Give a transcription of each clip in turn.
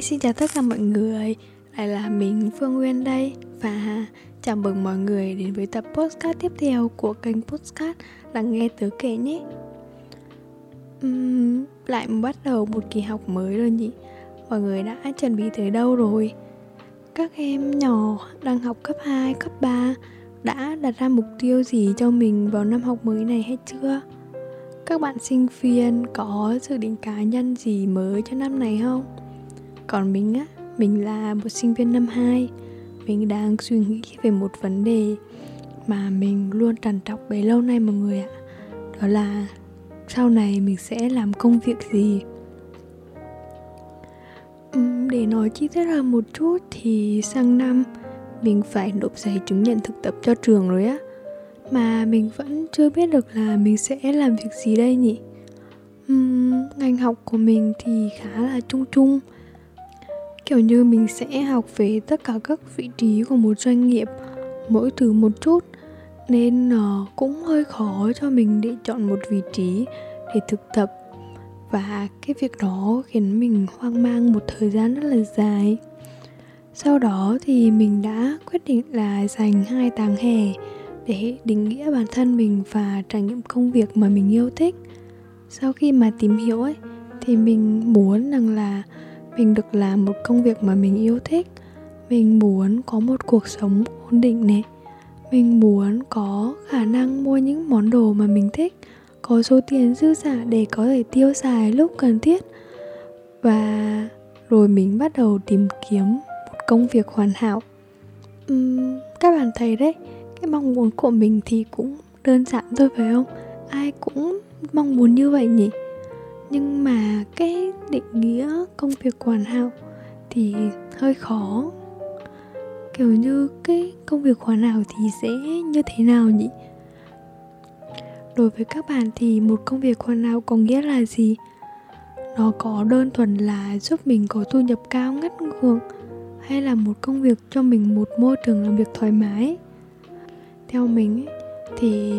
Hi, xin chào tất cả mọi người. Lại là mình Phương Nguyên đây. Và chào mừng mọi người đến với tập podcast tiếp theo của kênh podcast là nghe tớ kể nhé. Uhm, Lại bắt đầu một kỳ học mới rồi nhỉ? Mọi người đã chuẩn bị tới đâu rồi? Các em nhỏ đang học cấp 2, cấp 3 Đã đặt ra mục tiêu gì cho mình vào năm học mới này hay chưa? Các bạn sinh viên có dự định cá nhân gì mới cho năm này không? Còn mình á, mình là một sinh viên năm 2 Mình đang suy nghĩ về một vấn đề mà mình luôn trằn trọc bấy lâu nay mọi người ạ. Đó là sau này mình sẽ làm công việc gì? Để nói chi tiết hơn một chút thì sang năm mình phải nộp giấy chứng nhận thực tập cho trường rồi á. Mà mình vẫn chưa biết được là mình sẽ làm việc gì đây nhỉ? Uhm, Ngành học của mình thì khá là chung chung kiểu như mình sẽ học về tất cả các vị trí của một doanh nghiệp mỗi từ một chút nên uh, cũng hơi khó cho mình để chọn một vị trí để thực tập. Và cái việc đó khiến mình hoang mang một thời gian rất là dài. Sau đó thì mình đã quyết định là dành hai tháng hè để định nghĩa bản thân mình và trải nghiệm công việc mà mình yêu thích. Sau khi mà tìm hiểu ấy thì mình muốn rằng là mình được làm một công việc mà mình yêu thích. Mình muốn có một cuộc sống ổn định này mình muốn có khả năng mua những món đồ mà mình thích có số tiền dư giả để có thể tiêu xài lúc cần thiết. Và rồi mình bắt đầu tìm kiếm một công việc hoàn hảo. Uhm, các bạn thấy đấy cái mong muốn của mình thì cũng đơn giản thôi phải không? Ai cũng mong muốn như vậy nhỉ? Nhưng mà cái định nghĩa công việc hoàn hảo thì hơi khó. Kiểu như cái công việc hoàn hảo thì sẽ như thế nào nhỉ? Đối với các bạn thì một công việc hoàn hảo có nghĩa là gì? Nó có đơn thuần là giúp mình có thu nhập cao ngất ngường hay là một công việc cho mình một môi trường làm việc thoải mái? Theo mình ấy, thì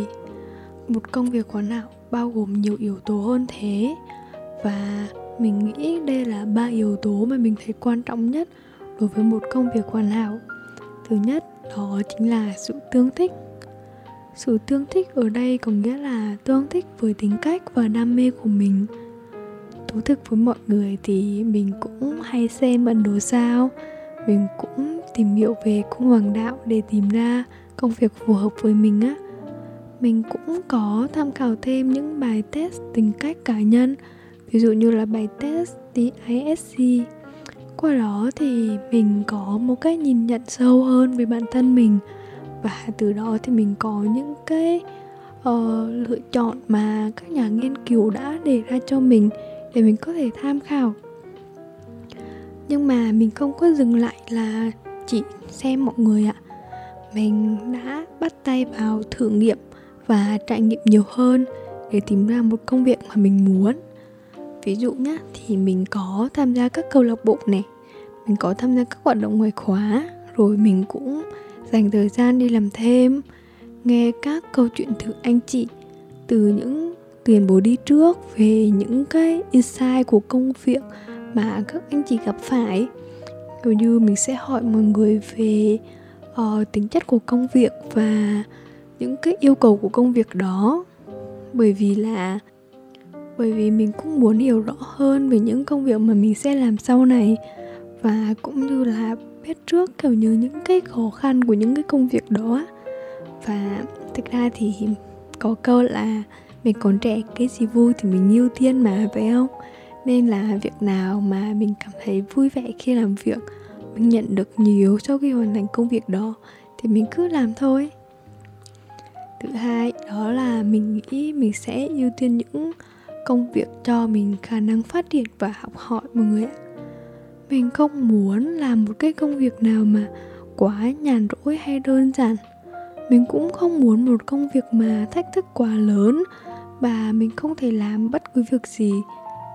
một công việc hoàn hảo bao gồm nhiều yếu tố hơn thế và mình nghĩ đây là ba yếu tố mà mình thấy quan trọng nhất đối với một công việc hoàn hảo. Thứ nhất, đó chính là sự tương thích. Sự tương thích ở đây có nghĩa là tương thích với tính cách và đam mê của mình. Thú thực với mọi người thì mình cũng hay xem bản đồ sao. Mình cũng tìm hiểu về cung hoàng đạo để tìm ra công việc phù hợp với mình á. Mình cũng có tham khảo thêm những bài test tính cách cá nhân ví dụ như là bài test DISC qua đó thì mình có một cái nhìn nhận sâu hơn về bản thân mình. Và từ đó thì mình có những cái uh, lựa chọn mà các nhà nghiên cứu đã đề ra cho mình để mình có thể tham khảo. Nhưng mà mình không có dừng lại là chỉ xem mọi người ạ. Mình đã bắt tay vào thử nghiệm và trải nghiệm nhiều hơn để tìm ra một công việc mà mình muốn ví dụ nhá thì mình có tham gia các câu lạc bộ này mình có tham gia các hoạt động ngoại khóa rồi mình cũng dành thời gian đi làm thêm nghe các câu chuyện từ anh chị từ những tiền bố đi trước về những cái insight của công việc mà các anh chị gặp phải. Kiểu như mình sẽ hỏi mọi người về uh, tính chất của công việc và những cái yêu cầu của công việc đó. Bởi vì là bởi vì mình cũng muốn hiểu rõ hơn về những công việc mà mình sẽ làm sau này. Và cũng như là biết trước kiểu như những cái khó khăn của những cái công việc đó và thực ra thì có câu là mình còn trẻ, cái gì vui thì mình ưu tiên mà phải không? Nên là việc nào mà mình cảm thấy vui vẻ khi làm việc, mình nhận được nhiều sau khi hoàn thành công việc đó, thì mình cứ làm thôi. Thứ hai, đó là mình nghĩ mình sẽ ưu tiên những công việc cho mình khả năng phát triển và học hỏi mọi người ạ. Mình không muốn làm một cái công việc nào mà quá nhàn rỗi hay đơn giản. Mình cũng không muốn một công việc mà thách thức quá lớn và mình không thể làm bất cứ việc gì.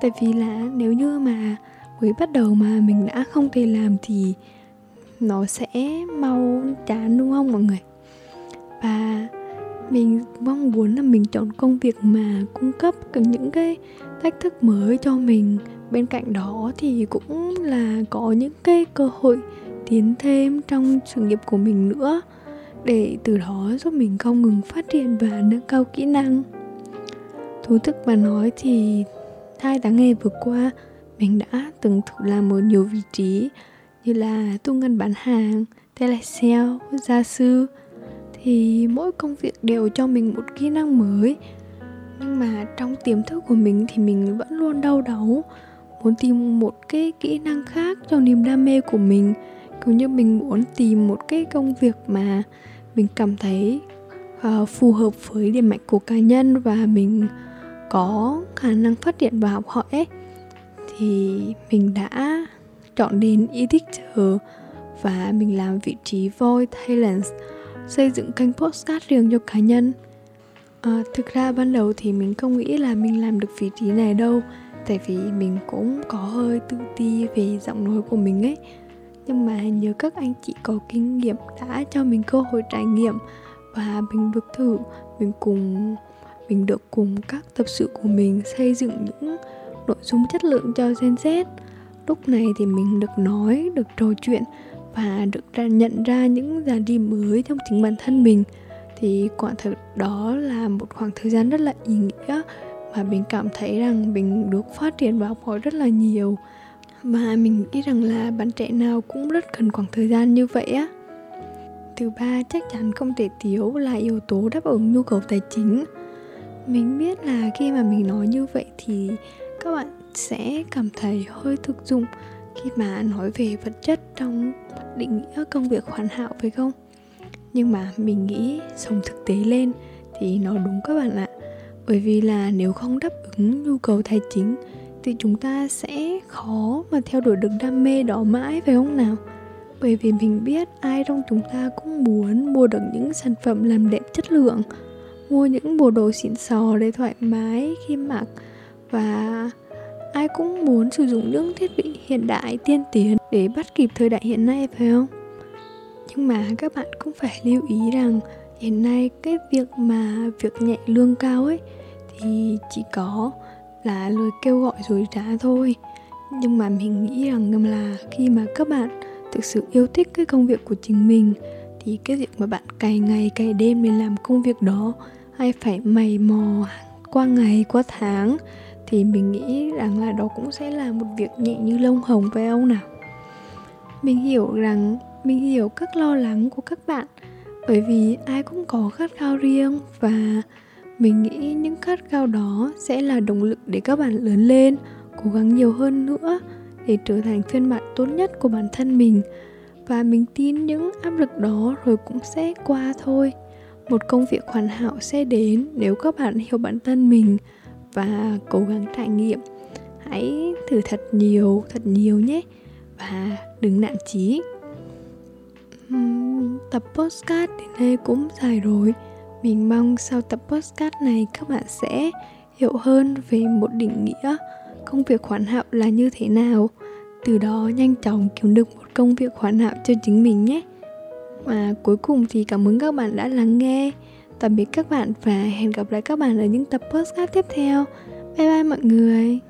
Tại vì là nếu như mà mới bắt đầu mà mình đã không thể làm thì nó sẽ mau chán, đúng không mọi người? Và mình mong muốn là mình chọn công việc mà cung cấp những cái thách thức mới cho mình. Bên cạnh đó thì cũng là có những cái cơ hội tiến thêm trong sự nghiệp của mình nữa để từ đó giúp mình không ngừng phát triển và nâng cao kỹ năng. Thú thực mà nói thì hai tháng nghề vừa qua mình đã từng thử làm ở nhiều vị trí như là tu ngân bán hàng, telesale, gia sư thì mỗi công việc đều cho mình một kỹ năng mới. Nhưng mà trong tiềm thức của mình thì mình vẫn luôn đau đáu muốn tìm một cái kỹ năng khác cho niềm đam mê của mình. Cũng như mình muốn tìm một cái công việc mà mình cảm thấy uh, phù hợp với điểm mạnh của cá nhân và mình có khả năng phát triển và học hỏi ấy. Thì mình đã chọn đến Edictor và mình làm vị trí Voice Talents xây dựng kênh postcard riêng cho cá nhân. À, thực ra ban đầu thì mình không nghĩ là mình làm được vị trí này đâu tại vì mình cũng có hơi tự ti về giọng nói của mình ấy. Nhưng mà nhờ các anh chị có kinh nghiệm đã cho mình cơ hội trải nghiệm và mình được thử mình cùng mình được cùng các tập sự của mình xây dựng những nội dung chất lượng cho Gen Z. Lúc này thì mình được nói được trò chuyện và được ra, nhận ra những giá trị mới trong chính bản thân mình thì quả thực đó là một khoảng thời gian rất là ý nghĩa và mình cảm thấy rằng mình được phát triển và học hỏi rất là nhiều. Và mình nghĩ rằng là bạn trẻ nào cũng rất cần khoảng thời gian như vậy á. Thứ ba chắc chắn không thể thiếu là yếu tố đáp ứng nhu cầu tài chính. Mình biết là khi mà mình nói như vậy thì các bạn sẽ cảm thấy hơi thực dụng khi mà nói về vật chất trong định nghĩa công việc hoàn hảo, phải không? Nhưng mà mình nghĩ sống thực tế lên thì nó đúng các bạn ạ. Bởi vì là nếu không đáp ứng nhu cầu tài chính thì chúng ta sẽ khó mà theo đuổi được đam mê đó mãi, phải không nào? Bởi vì mình biết ai trong chúng ta cũng muốn mua được những sản phẩm làm đẹp chất lượng, mua những bộ đồ xịn sò để thoải mái khi mặc và ai cũng muốn sử dụng những thiết bị hiện đại, tiên tiến để bắt kịp thời đại hiện nay, phải không? Nhưng mà các bạn cũng phải lưu ý rằng hiện nay cái việc mà việc nhẹ lương cao ấy thì chỉ có là lời kêu gọi dối trá thôi. Nhưng mà mình nghĩ rằng là khi mà các bạn thực sự yêu thích cái công việc của chính mình, thì cái việc mà bạn cày ngày, cày đêm để làm công việc đó, hay phải mày mò qua ngày, qua tháng thì mình nghĩ rằng là đó cũng sẽ là một việc nhẹ như lông hồng với ông nào? Mình hiểu rằng, mình hiểu các lo lắng của các bạn, bởi vì ai cũng có khát khao riêng và mình nghĩ những khát khao đó sẽ là động lực để các bạn lớn lên, cố gắng nhiều hơn nữa để trở thành phiên bản tốt nhất của bản thân mình. Và mình tin những áp lực đó rồi cũng sẽ qua thôi. Một công việc hoàn hảo sẽ đến nếu các bạn hiểu bản thân mình và cố gắng trải nghiệm. Hãy thử thật nhiều thật nhiều nhé và đừng nản chí. Uhm, tập postcard đến đây cũng dài rồi. Mình mong sau tập postcard này các bạn sẽ hiểu hơn về một định nghĩa công việc hoàn hảo là như thế nào. Từ đó nhanh chóng kiếm được một công việc hoàn hảo cho chính mình nhé. Và cuối cùng thì cảm ơn các bạn đã lắng nghe tạm biệt các bạn và hẹn gặp lại các bạn ở những tập podcast tiếp theo. Bye bye mọi người.